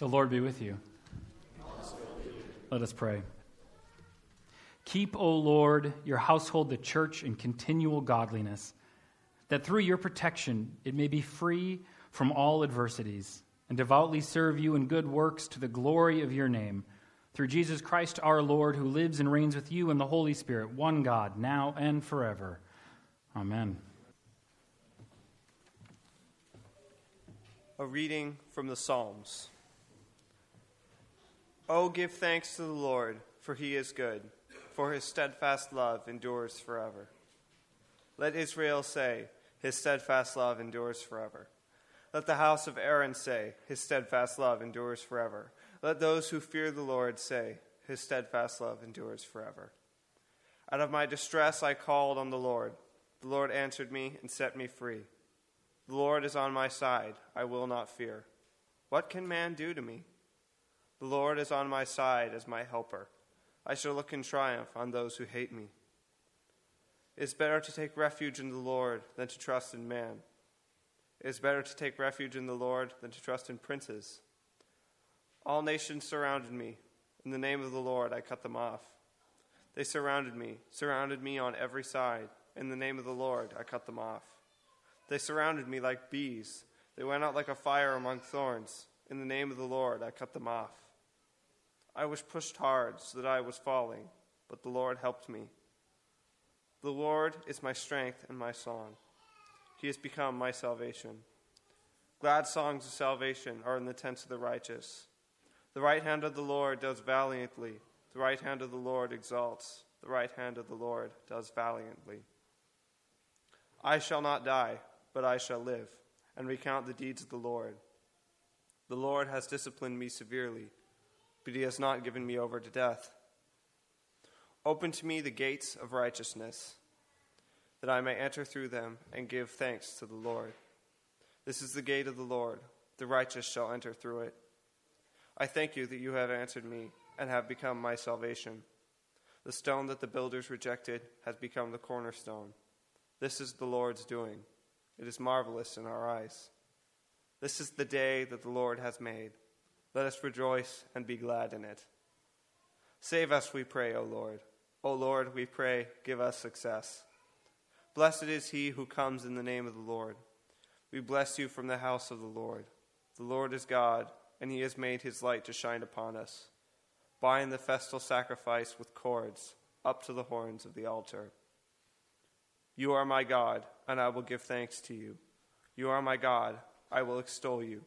The Lord be with you. Let us pray. Keep, O Lord, your household, the church, in continual godliness, that through your protection it may be free from all adversities, and devoutly serve you in good works to the glory of your name. Through Jesus Christ our Lord, who lives and reigns with you in the Holy Spirit, one God, now and forever. Amen. A reading from the Psalms. Oh, give thanks to the Lord, for he is good, for his steadfast love endures forever. Let Israel say, his steadfast love endures forever. Let the house of Aaron say, His steadfast love endures forever. Let those who fear the Lord say, His steadfast love endures forever. Out of my distress I called on the Lord. The Lord answered me and set me free. The Lord is on my side. I will not fear. What can man do to me? The Lord is on my side as my helper. I shall look in triumph on those who hate me. It is better to take refuge in the Lord than to trust in man. It is better to take refuge in the Lord than to trust in princes. All nations surrounded me. In the name of the Lord, I cut them off. They surrounded me, surrounded me on every side. In the name of the Lord, I cut them off. They surrounded me like bees. They went out like a fire among thorns. In the name of the Lord, I cut them off. I was pushed hard so that I was falling, but the Lord helped me. The Lord is my strength and my song. He has become my salvation. Glad songs of salvation are in the tents of the righteous. The right hand of the Lord does valiantly. The right hand of the Lord exalts. The right hand of the Lord does valiantly. I shall not die, but I shall live, and recount the deeds of the Lord. The Lord has disciplined me severely, but he has not given me over to death. Open to me the gates of righteousness that I may enter through them and give thanks to the Lord. This is the gate of the Lord. The righteous shall enter through it. I thank you that you have answered me and have become my salvation. The stone that the builders rejected has become the cornerstone. This is the Lord's doing. It is marvelous in our eyes. This is the day that the Lord has made. Let us rejoice and be glad in it. Save us, we pray, O Lord. O Lord, we pray, give us success. Blessed is he who comes in the name of the Lord. We bless you from the house of the Lord. The Lord is God, and he has made his light to shine upon us. Bind the festal sacrifice with cords up to the horns of the altar. You are my God, and I will give thanks to you. You are my God, I will extol you.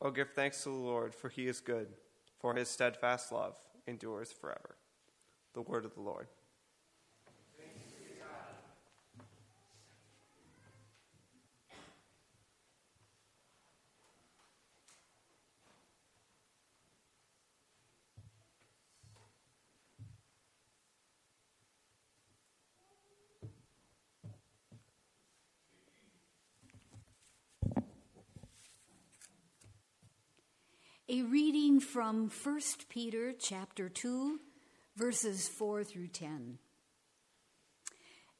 Oh, give thanks to the Lord, for he is good, for his steadfast love endures forever. The word of the Lord. A reading from 1 Peter chapter 2 verses 4 through 10.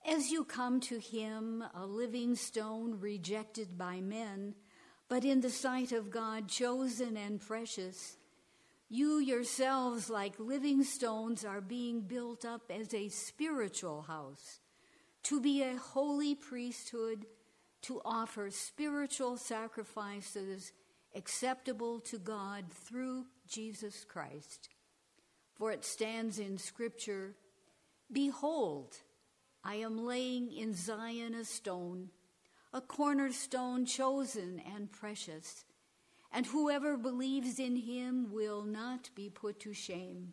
As you come to him, a living stone rejected by men, but in the sight of God chosen and precious, you yourselves, like living stones, are being built up as a spiritual house, to be a holy priesthood, to offer spiritual sacrifices acceptable to God through Jesus Christ. For it stands in Scripture Behold, I am laying in Zion a stone, a cornerstone chosen and precious, and whoever believes in him will not be put to shame.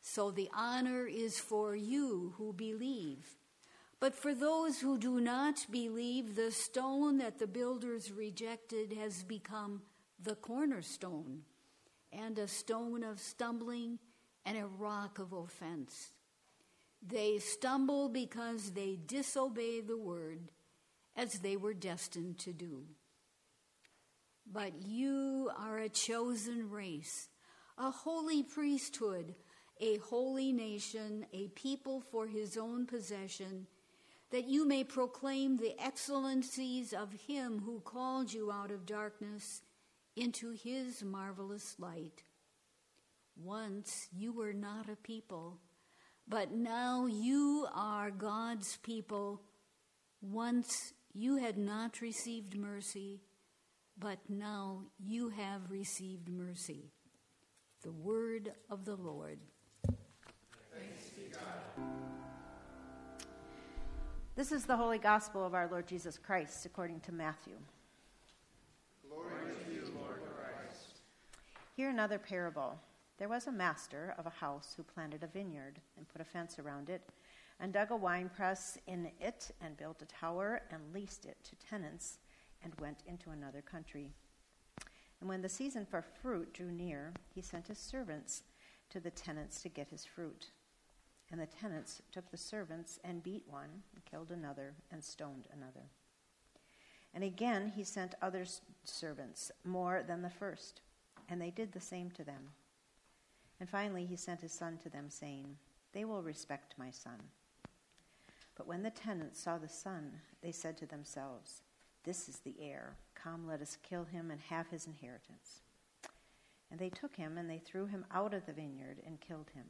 So the honor is for you who believe. But for those who do not believe, the stone that the builders rejected has become the cornerstone, and a stone of stumbling and a rock of offense. They stumble because they disobey the word as they were destined to do. But you are a chosen race, a holy priesthood, a holy nation, a people for his own possession that you may proclaim the excellencies of him who called you out of darkness into his marvelous light. Once you were not a people, but now you are God's people. Once you had not received mercy, but now you have received mercy. The word of the Lord. This is the holy gospel of our Lord Jesus Christ according to Matthew. Glory to you, Lord Christ. Hear another parable. There was a master of a house who planted a vineyard and put a fence around it and dug a winepress in it and built a tower and leased it to tenants and went into another country. And when the season for fruit drew near, he sent his servants to the tenants to get his fruit. And the tenants took the servants and beat one, and killed another, and stoned another. And again he sent other servants, more than the first, and they did the same to them. And finally he sent his son to them, saying, They will respect my son. But when the tenants saw the son, they said to themselves, This is the heir. Come, let us kill him and have his inheritance. And they took him and they threw him out of the vineyard and killed him.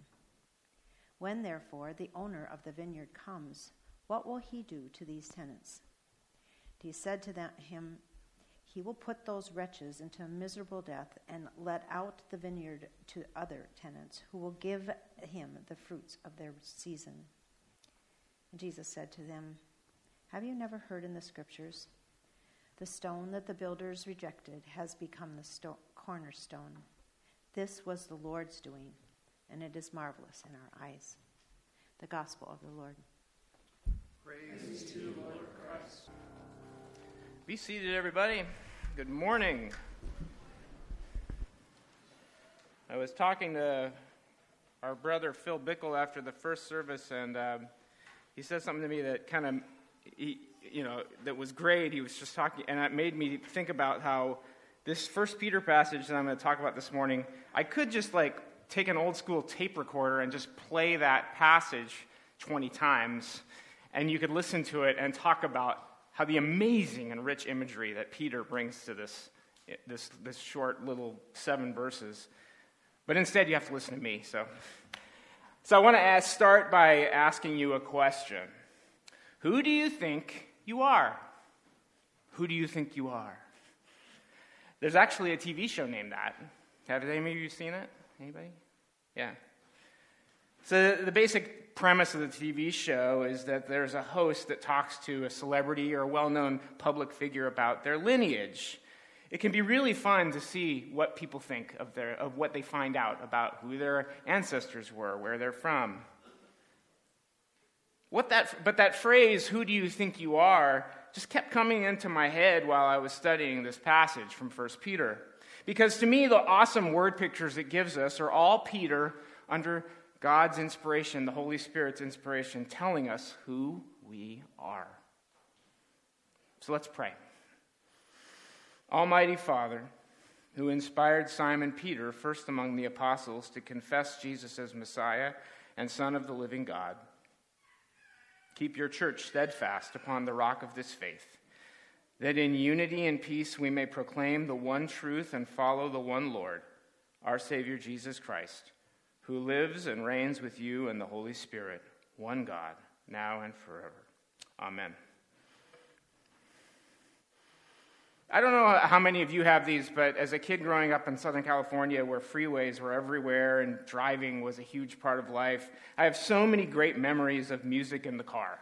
When, therefore, the owner of the vineyard comes, what will he do to these tenants? He said to him, He will put those wretches into a miserable death and let out the vineyard to other tenants who will give him the fruits of their season. And Jesus said to them, Have you never heard in the scriptures? The stone that the builders rejected has become the sto- cornerstone. This was the Lord's doing, and it is marvelous in our eyes. The gospel of the Lord. Praise to you, Lord Christ. Be seated, everybody. Good morning. I was talking to our brother Phil Bickle after the first service, and um, he said something to me that kind of, you know, that was great. He was just talking, and it made me think about how this First Peter passage that I'm going to talk about this morning, I could just like take an old school tape recorder and just play that passage 20 times, and you could listen to it and talk about how the amazing and rich imagery that Peter brings to this, this, this short little seven verses. But instead, you have to listen to me. So, so I want to start by asking you a question Who do you think you are? Who do you think you are? There's actually a TV show named that. Have any of you seen it? Anybody? Yeah. So the basic premise of the TV show is that there's a host that talks to a celebrity or a well-known public figure about their lineage. It can be really fun to see what people think of, their, of what they find out about who their ancestors were, where they're from. What that, but that phrase, who do you think you are, just kept coming into my head while I was studying this passage from 1 Peter. Because to me, the awesome word pictures it gives us are all Peter under God's inspiration, the Holy Spirit's inspiration, telling us who we are. So let's pray. Almighty Father, who inspired Simon Peter, first among the apostles, to confess Jesus as Messiah and Son of the living God, keep your church steadfast upon the rock of this faith, that in unity and peace we may proclaim the one truth and follow the one Lord, our Savior Jesus Christ, who lives and reigns with you and the Holy Spirit, one God, now and forever. Amen. I don't know how many of you have these, but as a kid growing up in Southern California where freeways were everywhere and driving was a huge part of life, I have so many great memories of music in the car.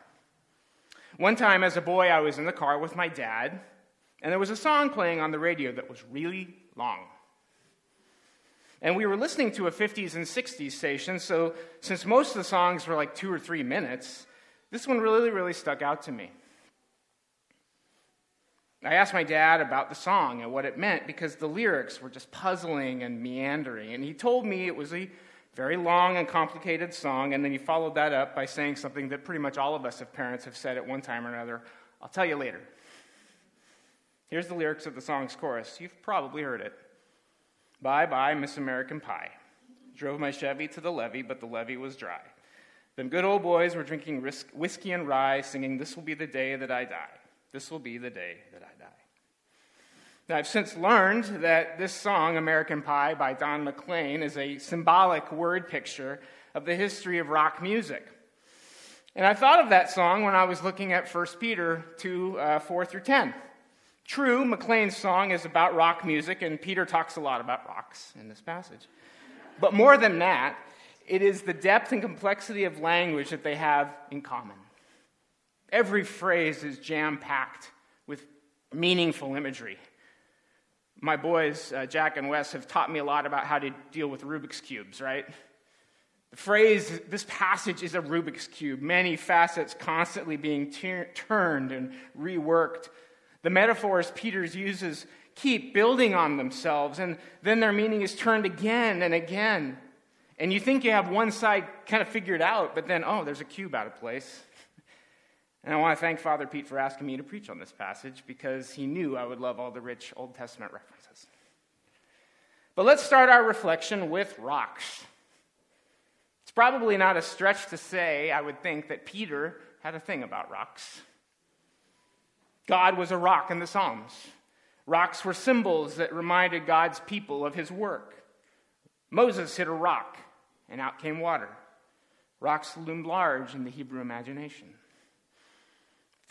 One time as a boy, I was in the car with my dad, and there was a song playing on the radio that was really long. And we were listening to a 50s and 60s station, so since most of the songs were like two or three minutes, this one really, really stuck out to me. I asked my dad about the song and what it meant because the lyrics were just puzzling and meandering. And he told me it was a very long and complicated song, and then you followed that up by saying something that pretty much all of us, as parents, have said at one time or another I'll tell you later. Here's the lyrics of the song's chorus. You've probably heard it. Bye bye, Miss American Pie. Drove my Chevy to the levee, but the levee was dry. Them good old boys were drinking whiskey and rye, singing, This will be the day that I die. This will be the day that I die. Now, I've since learned that this song, American Pie by Don McLean, is a symbolic word picture of the history of rock music. And I thought of that song when I was looking at 1 Peter 2 uh, 4 through 10. True, McLean's song is about rock music, and Peter talks a lot about rocks in this passage. But more than that, it is the depth and complexity of language that they have in common. Every phrase is jam packed with meaningful imagery. My boys, uh, Jack and Wes, have taught me a lot about how to deal with Rubik's Cubes, right? The phrase, this passage is a Rubik's Cube, many facets constantly being ter- turned and reworked. The metaphors Peter uses keep building on themselves, and then their meaning is turned again and again. And you think you have one side kind of figured out, but then, oh, there's a cube out of place. And I want to thank Father Pete for asking me to preach on this passage because he knew I would love all the rich Old Testament references. But let's start our reflection with rocks. It's probably not a stretch to say, I would think, that Peter had a thing about rocks. God was a rock in the Psalms. Rocks were symbols that reminded God's people of his work. Moses hit a rock, and out came water. Rocks loomed large in the Hebrew imagination.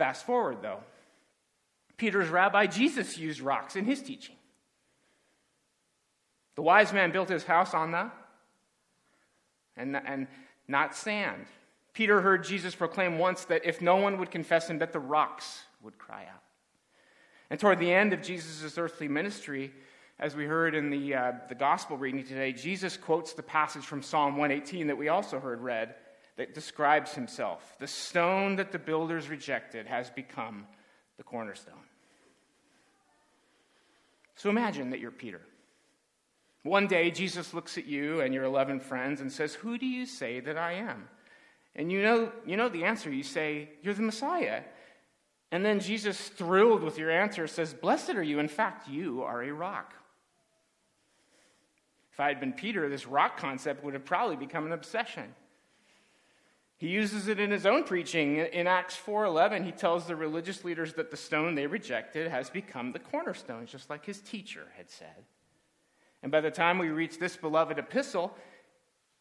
Fast forward, though. Peter's rabbi Jesus used rocks in his teaching. The wise man built his house on the and, and not sand. Peter heard Jesus proclaim once that if no one would confess him, that the rocks would cry out. And toward the end of Jesus' earthly ministry, as we heard in the, uh, the gospel reading today, Jesus quotes the passage from Psalm 118 that we also heard read that describes himself. The stone that the builders rejected has become the cornerstone. So imagine that you're Peter. One day, Jesus looks at you and your 11 friends and says, Who do you say that I am? And you know, you know the answer. You say, You're the Messiah. And then Jesus, thrilled with your answer, says, Blessed are you. In fact, you are a rock. If I had been Peter, this rock concept would have probably become an obsession. He uses it in his own preaching. In Acts 4:11, he tells the religious leaders that the stone they rejected has become the cornerstone, just like his teacher had said. And by the time we reach this beloved epistle,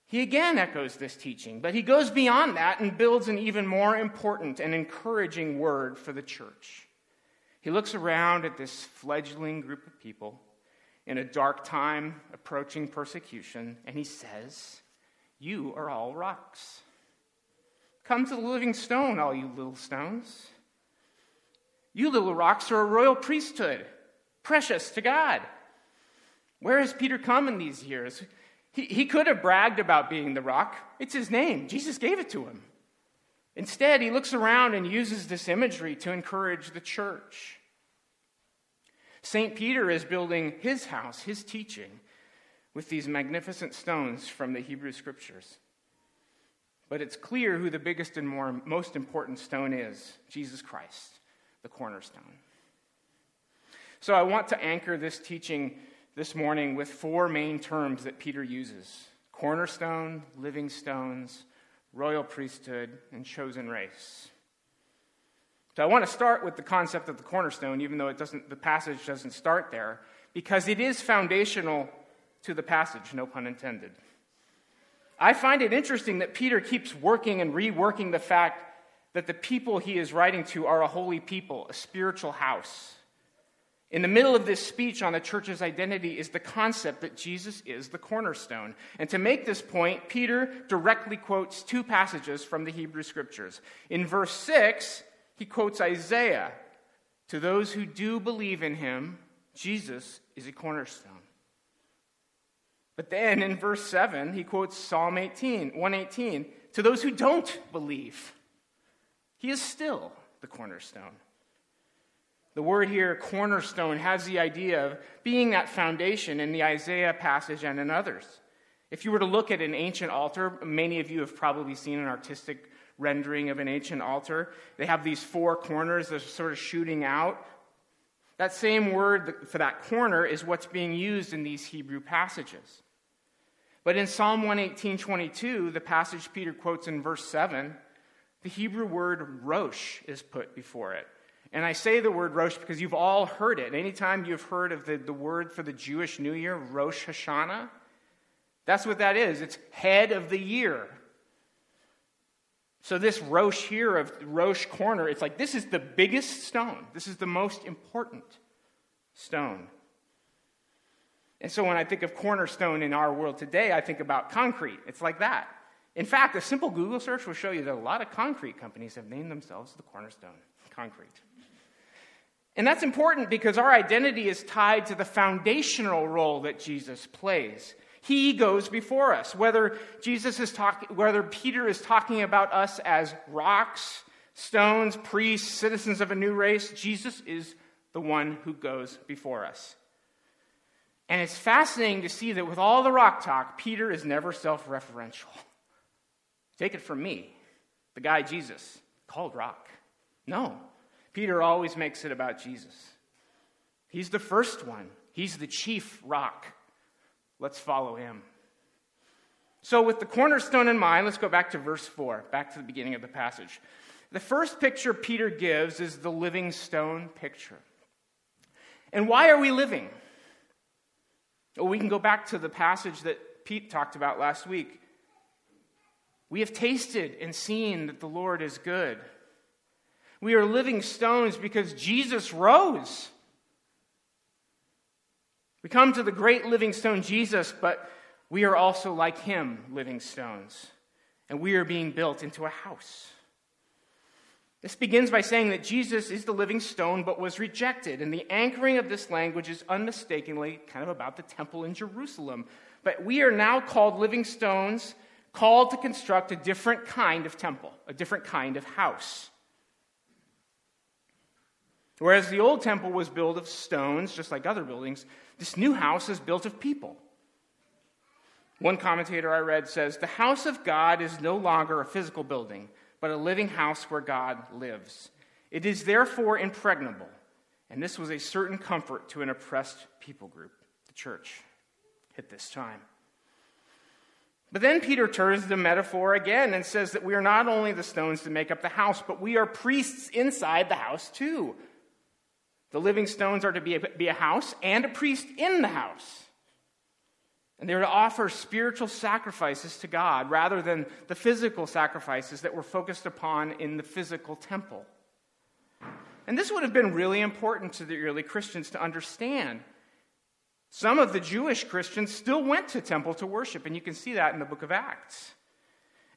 he again echoes this teaching, but he goes beyond that and builds an even more important and encouraging word for the church. He looks around at this fledgling group of people in a dark time approaching persecution, and he says, You are all rocks. Come to the living stone, all you little stones. You little rocks are a royal priesthood, precious to God. Where has Peter come in these years? He, he could have bragged about being the rock. It's his name. Jesus gave it to him. Instead, he looks around and uses this imagery to encourage the church. St. Peter is building his house, his teaching, with these magnificent stones from the Hebrew Scriptures. But it's clear who the biggest and more, most important stone is Jesus Christ, the cornerstone. So I want to anchor this teaching this morning with four main terms that Peter uses cornerstone, living stones, royal priesthood, and chosen race. So I want to start with the concept of the cornerstone, even though it doesn't, the passage doesn't start there, because it is foundational to the passage, no pun intended. I find it interesting that Peter keeps working and reworking the fact that the people he is writing to are a holy people, a spiritual house. In the middle of this speech on the church's identity is the concept that Jesus is the cornerstone. And to make this point, Peter directly quotes two passages from the Hebrew Scriptures. In verse 6, he quotes Isaiah To those who do believe in him, Jesus is a cornerstone. But then in verse 7, he quotes Psalm 18, 118 to those who don't believe. He is still the cornerstone. The word here, cornerstone, has the idea of being that foundation in the Isaiah passage and in others. If you were to look at an ancient altar, many of you have probably seen an artistic rendering of an ancient altar. They have these four corners that are sort of shooting out. That same word for that corner is what's being used in these Hebrew passages. But in Psalm 118:22, the passage Peter quotes in verse 7, the Hebrew word rosh is put before it. And I say the word Rosh because you've all heard it. Anytime you've heard of the, the word for the Jewish New Year, Rosh Hashanah, that's what that is. It's head of the year. So, this Rosh here of Rosh corner, it's like this is the biggest stone. This is the most important stone. And so, when I think of cornerstone in our world today, I think about concrete. It's like that. In fact, a simple Google search will show you that a lot of concrete companies have named themselves the cornerstone concrete. And that's important because our identity is tied to the foundational role that Jesus plays. He goes before us. Whether Jesus is talking, whether Peter is talking about us as rocks, stones, priests, citizens of a new race, Jesus is the one who goes before us. And it's fascinating to see that with all the rock talk, Peter is never self referential. Take it from me, the guy Jesus called rock. No, Peter always makes it about Jesus. He's the first one, he's the chief rock. Let's follow him. So, with the cornerstone in mind, let's go back to verse 4, back to the beginning of the passage. The first picture Peter gives is the living stone picture. And why are we living? Well, we can go back to the passage that Pete talked about last week. We have tasted and seen that the Lord is good. We are living stones because Jesus rose. We come to the great living stone, Jesus, but we are also like him, living stones. And we are being built into a house. This begins by saying that Jesus is the living stone but was rejected. And the anchoring of this language is unmistakably kind of about the temple in Jerusalem. But we are now called living stones, called to construct a different kind of temple, a different kind of house. Whereas the old temple was built of stones, just like other buildings, this new house is built of people. One commentator I read says the house of God is no longer a physical building, but a living house where God lives. It is therefore impregnable. And this was a certain comfort to an oppressed people group, the church, at this time. But then Peter turns the metaphor again and says that we are not only the stones to make up the house, but we are priests inside the house too. The living stones are to be a, be a house and a priest in the house. And they're to offer spiritual sacrifices to God rather than the physical sacrifices that were focused upon in the physical temple. And this would have been really important to the early Christians to understand. Some of the Jewish Christians still went to temple to worship, and you can see that in the book of Acts.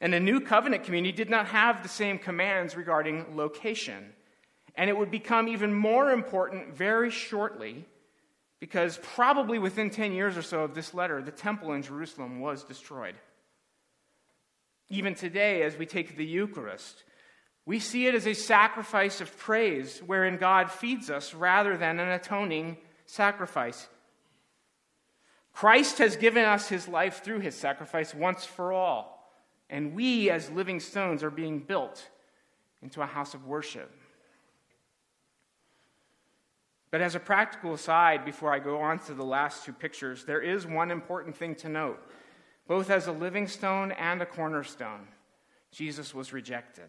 And the new covenant community did not have the same commands regarding location. And it would become even more important very shortly because probably within 10 years or so of this letter, the temple in Jerusalem was destroyed. Even today, as we take the Eucharist, we see it as a sacrifice of praise wherein God feeds us rather than an atoning sacrifice. Christ has given us his life through his sacrifice once for all, and we, as living stones, are being built into a house of worship. But as a practical aside, before I go on to the last two pictures, there is one important thing to note. Both as a living stone and a cornerstone, Jesus was rejected.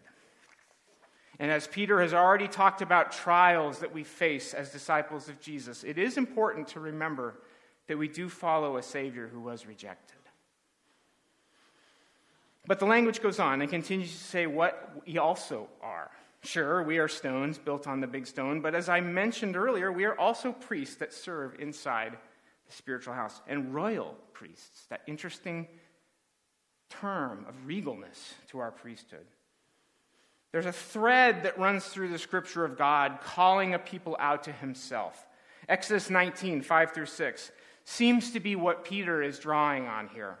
And as Peter has already talked about trials that we face as disciples of Jesus, it is important to remember that we do follow a Savior who was rejected. But the language goes on and continues to say what we also are. Sure, we are stones built on the big stone, but as I mentioned earlier, we are also priests that serve inside the spiritual house, and royal priests, that interesting term of regalness to our priesthood. There's a thread that runs through the scripture of God calling a people out to himself. Exodus 19, 5 through 6, seems to be what Peter is drawing on here.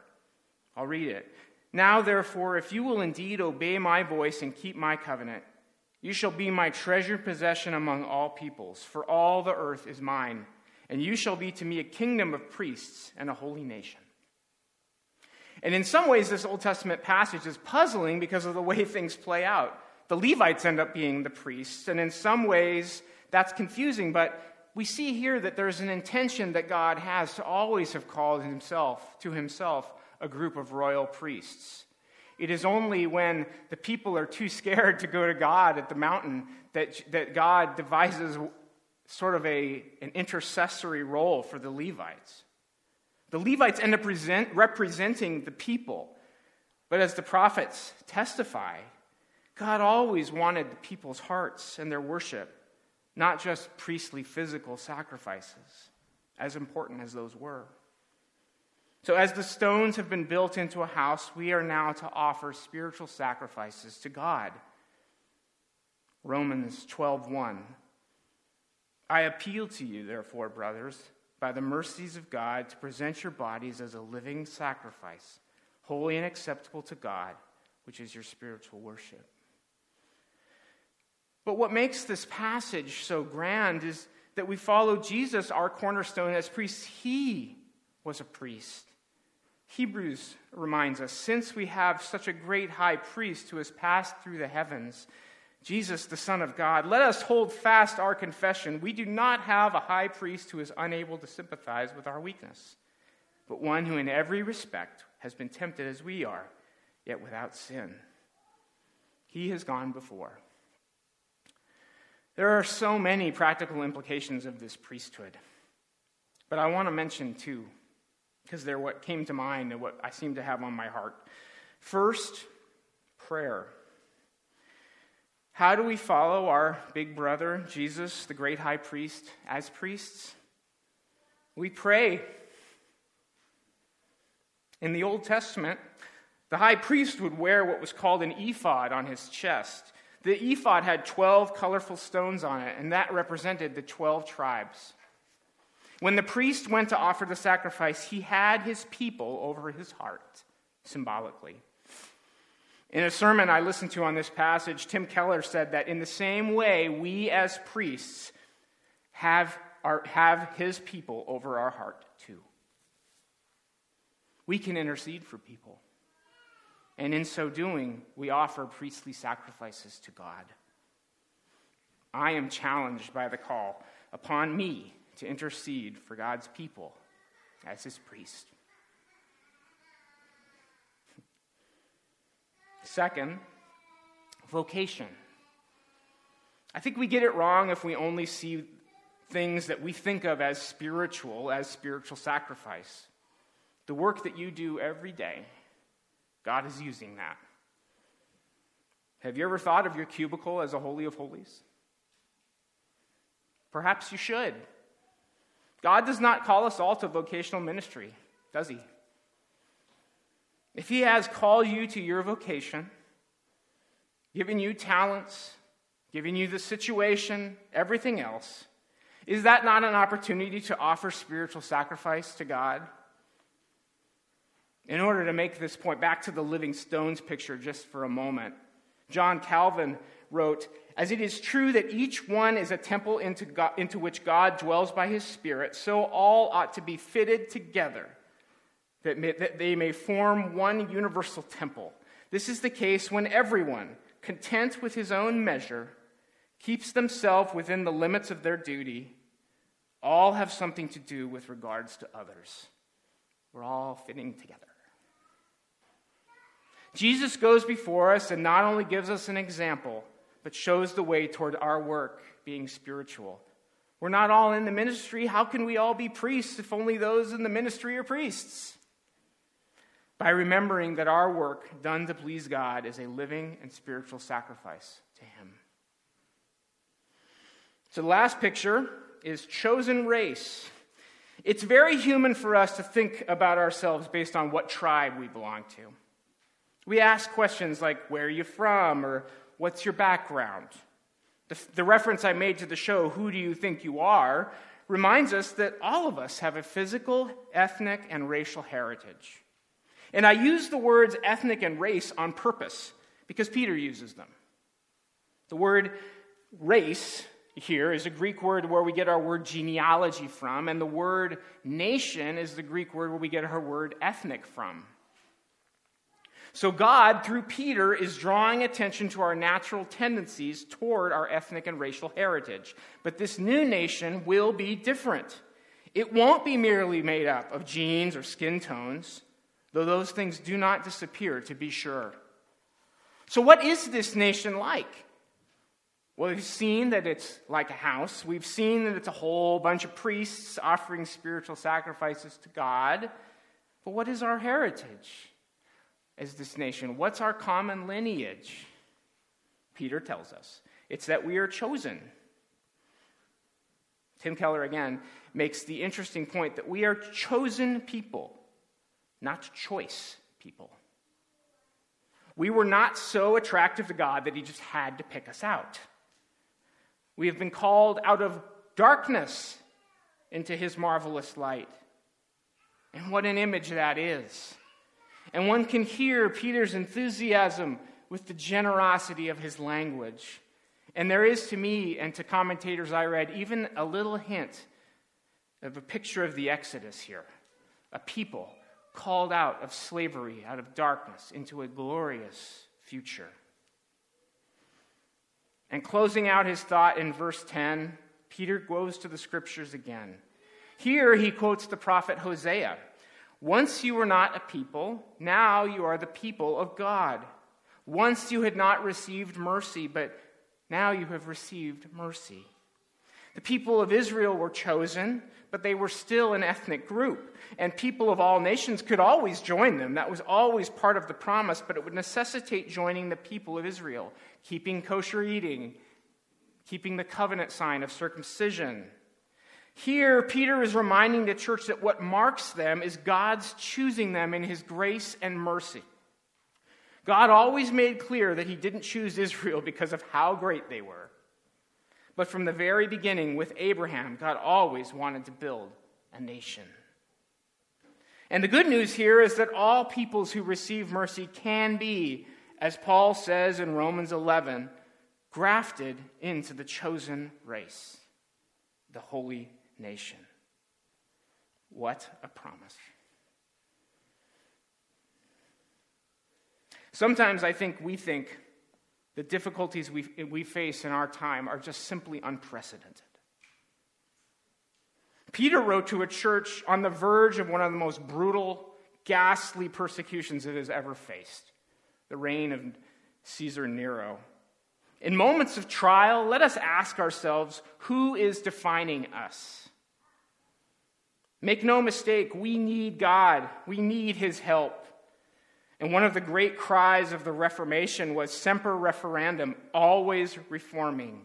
I'll read it. Now, therefore, if you will indeed obey my voice and keep my covenant, you shall be my treasured possession among all peoples, for all the earth is mine, and you shall be to me a kingdom of priests and a holy nation. And in some ways, this Old Testament passage is puzzling because of the way things play out. The Levites end up being the priests, and in some ways, that's confusing, but we see here that there's an intention that God has to always have called himself to himself a group of royal priests. It is only when the people are too scared to go to God at the mountain that, that God devises sort of a, an intercessory role for the Levites. The Levites end up present, representing the people. But as the prophets testify, God always wanted the people's hearts and their worship, not just priestly physical sacrifices, as important as those were. So, as the stones have been built into a house, we are now to offer spiritual sacrifices to God. Romans 12:1 I appeal to you therefore brothers by the mercies of God to present your bodies as a living sacrifice holy and acceptable to God which is your spiritual worship. But what makes this passage so grand is that we follow Jesus our cornerstone as priest he was a priest Hebrews reminds us since we have such a great high priest who has passed through the heavens, Jesus, the Son of God, let us hold fast our confession. We do not have a high priest who is unable to sympathize with our weakness, but one who in every respect has been tempted as we are, yet without sin. He has gone before. There are so many practical implications of this priesthood, but I want to mention two because they're what came to mind and what I seem to have on my heart. First, prayer. How do we follow our big brother, Jesus, the great high priest, as priests? We pray. In the Old Testament, the high priest would wear what was called an ephod on his chest. The ephod had 12 colorful stones on it, and that represented the 12 tribes. When the priest went to offer the sacrifice, he had his people over his heart, symbolically. In a sermon I listened to on this passage, Tim Keller said that in the same way, we as priests have, our, have his people over our heart too. We can intercede for people. And in so doing, we offer priestly sacrifices to God. I am challenged by the call upon me to intercede for God's people as his priest. Second, vocation. I think we get it wrong if we only see things that we think of as spiritual as spiritual sacrifice. The work that you do every day, God is using that. Have you ever thought of your cubicle as a holy of holies? Perhaps you should. God does not call us all to vocational ministry, does He? If He has called you to your vocation, given you talents, giving you the situation, everything else, is that not an opportunity to offer spiritual sacrifice to God? In order to make this point, back to the living stones picture just for a moment, John Calvin wrote, As it is true that each one is a temple into, God, into which God dwells by his Spirit, so all ought to be fitted together that, may, that they may form one universal temple. This is the case when everyone, content with his own measure, keeps themselves within the limits of their duty. All have something to do with regards to others. We're all fitting together. Jesus goes before us and not only gives us an example, but shows the way toward our work being spiritual. We're not all in the ministry. How can we all be priests if only those in the ministry are priests? By remembering that our work done to please God is a living and spiritual sacrifice to Him. So the last picture is chosen race. It's very human for us to think about ourselves based on what tribe we belong to. We ask questions like, Where are you from? or What's your background? The, the, reference I made to the show, Who Do You Think You Are, reminds us that all of us have a physical, ethnic, and racial heritage. And I use the words ethnic and race on purpose because Peter uses them. The word race here is a Greek word where we get our word genealogy from, and the word nation is the Greek word where we get our word ethnic from. So, God, through Peter, is drawing attention to our natural tendencies toward our ethnic and racial heritage. But this new nation will be different. It won't be merely made up of genes or skin tones, though those things do not disappear, to be sure. So, what is this nation like? Well, we've seen that it's like a house. We've seen that it's a whole bunch of priests offering spiritual sacrifices to God. But what is our heritage as this nation? What's our common lineage? Peter tells us it's that we are chosen. Tim Keller again makes the interesting point that we are chosen people, not choice people. We were not so attractive to God that He just had to pick us out. We have been called out of darkness into His marvelous light. And what an image that is. And one can hear Peter's enthusiasm with the generosity of his language. And there is to me and to commentators I read even a little hint of a picture of the Exodus here a people called out of slavery, out of darkness, into a glorious future. And closing out his thought in verse 10, Peter goes to the scriptures again. Here he quotes the prophet Hosea Once you were not a people, now you are the people of God. Once you had not received mercy, but now you have received mercy. The people of Israel were chosen, but they were still an ethnic group. And people of all nations could always join them. That was always part of the promise, but it would necessitate joining the people of Israel, keeping kosher eating, keeping the covenant sign of circumcision. Here, Peter is reminding the church that what marks them is God's choosing them in his grace and mercy. God always made clear that he didn't choose Israel because of how great they were. But from the very beginning, with Abraham, God always wanted to build a nation. And the good news here is that all peoples who receive mercy can be, as Paul says in Romans 11, grafted into the chosen race, the holy nation. What a promise. Sometimes I think we think the difficulties we, we face in our time are just simply unprecedented. Peter wrote to a church on the verge of one of the most brutal, ghastly persecutions it has ever faced the reign of Caesar Nero. In moments of trial, let us ask ourselves who is defining us? Make no mistake, we need God, we need His help. And one of the great cries of the Reformation was semper reformanda, always reforming.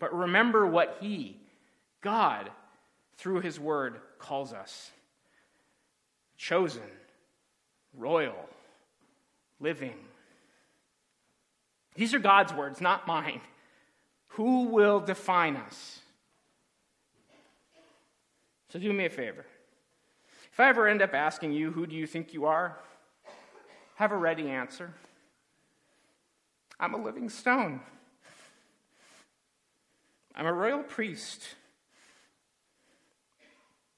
But remember what He, God, through His Word, calls us chosen, royal, living. These are God's words, not mine. Who will define us? So do me a favor. If I ever end up asking you, who do you think you are? have a ready answer. I'm a living stone. I'm a royal priest.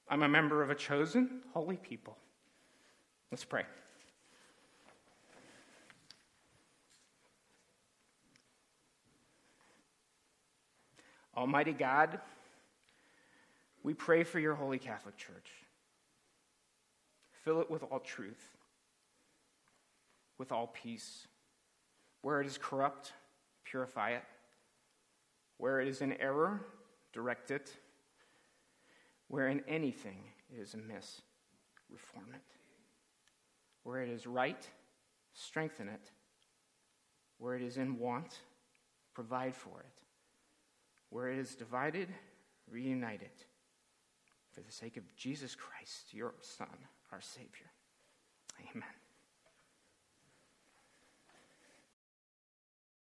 I'm a member of a chosen, holy people. Let's pray. Almighty God, we pray for your holy Catholic Church. Fill it with all truth with all peace. Where it is corrupt, purify it. Where it is in error, direct it. Where in anything is amiss, reform it. Where it is right, strengthen it. Where it is in want, provide for it. Where it is divided, reunite it. For the sake of Jesus Christ, your Son, our Savior. Amen.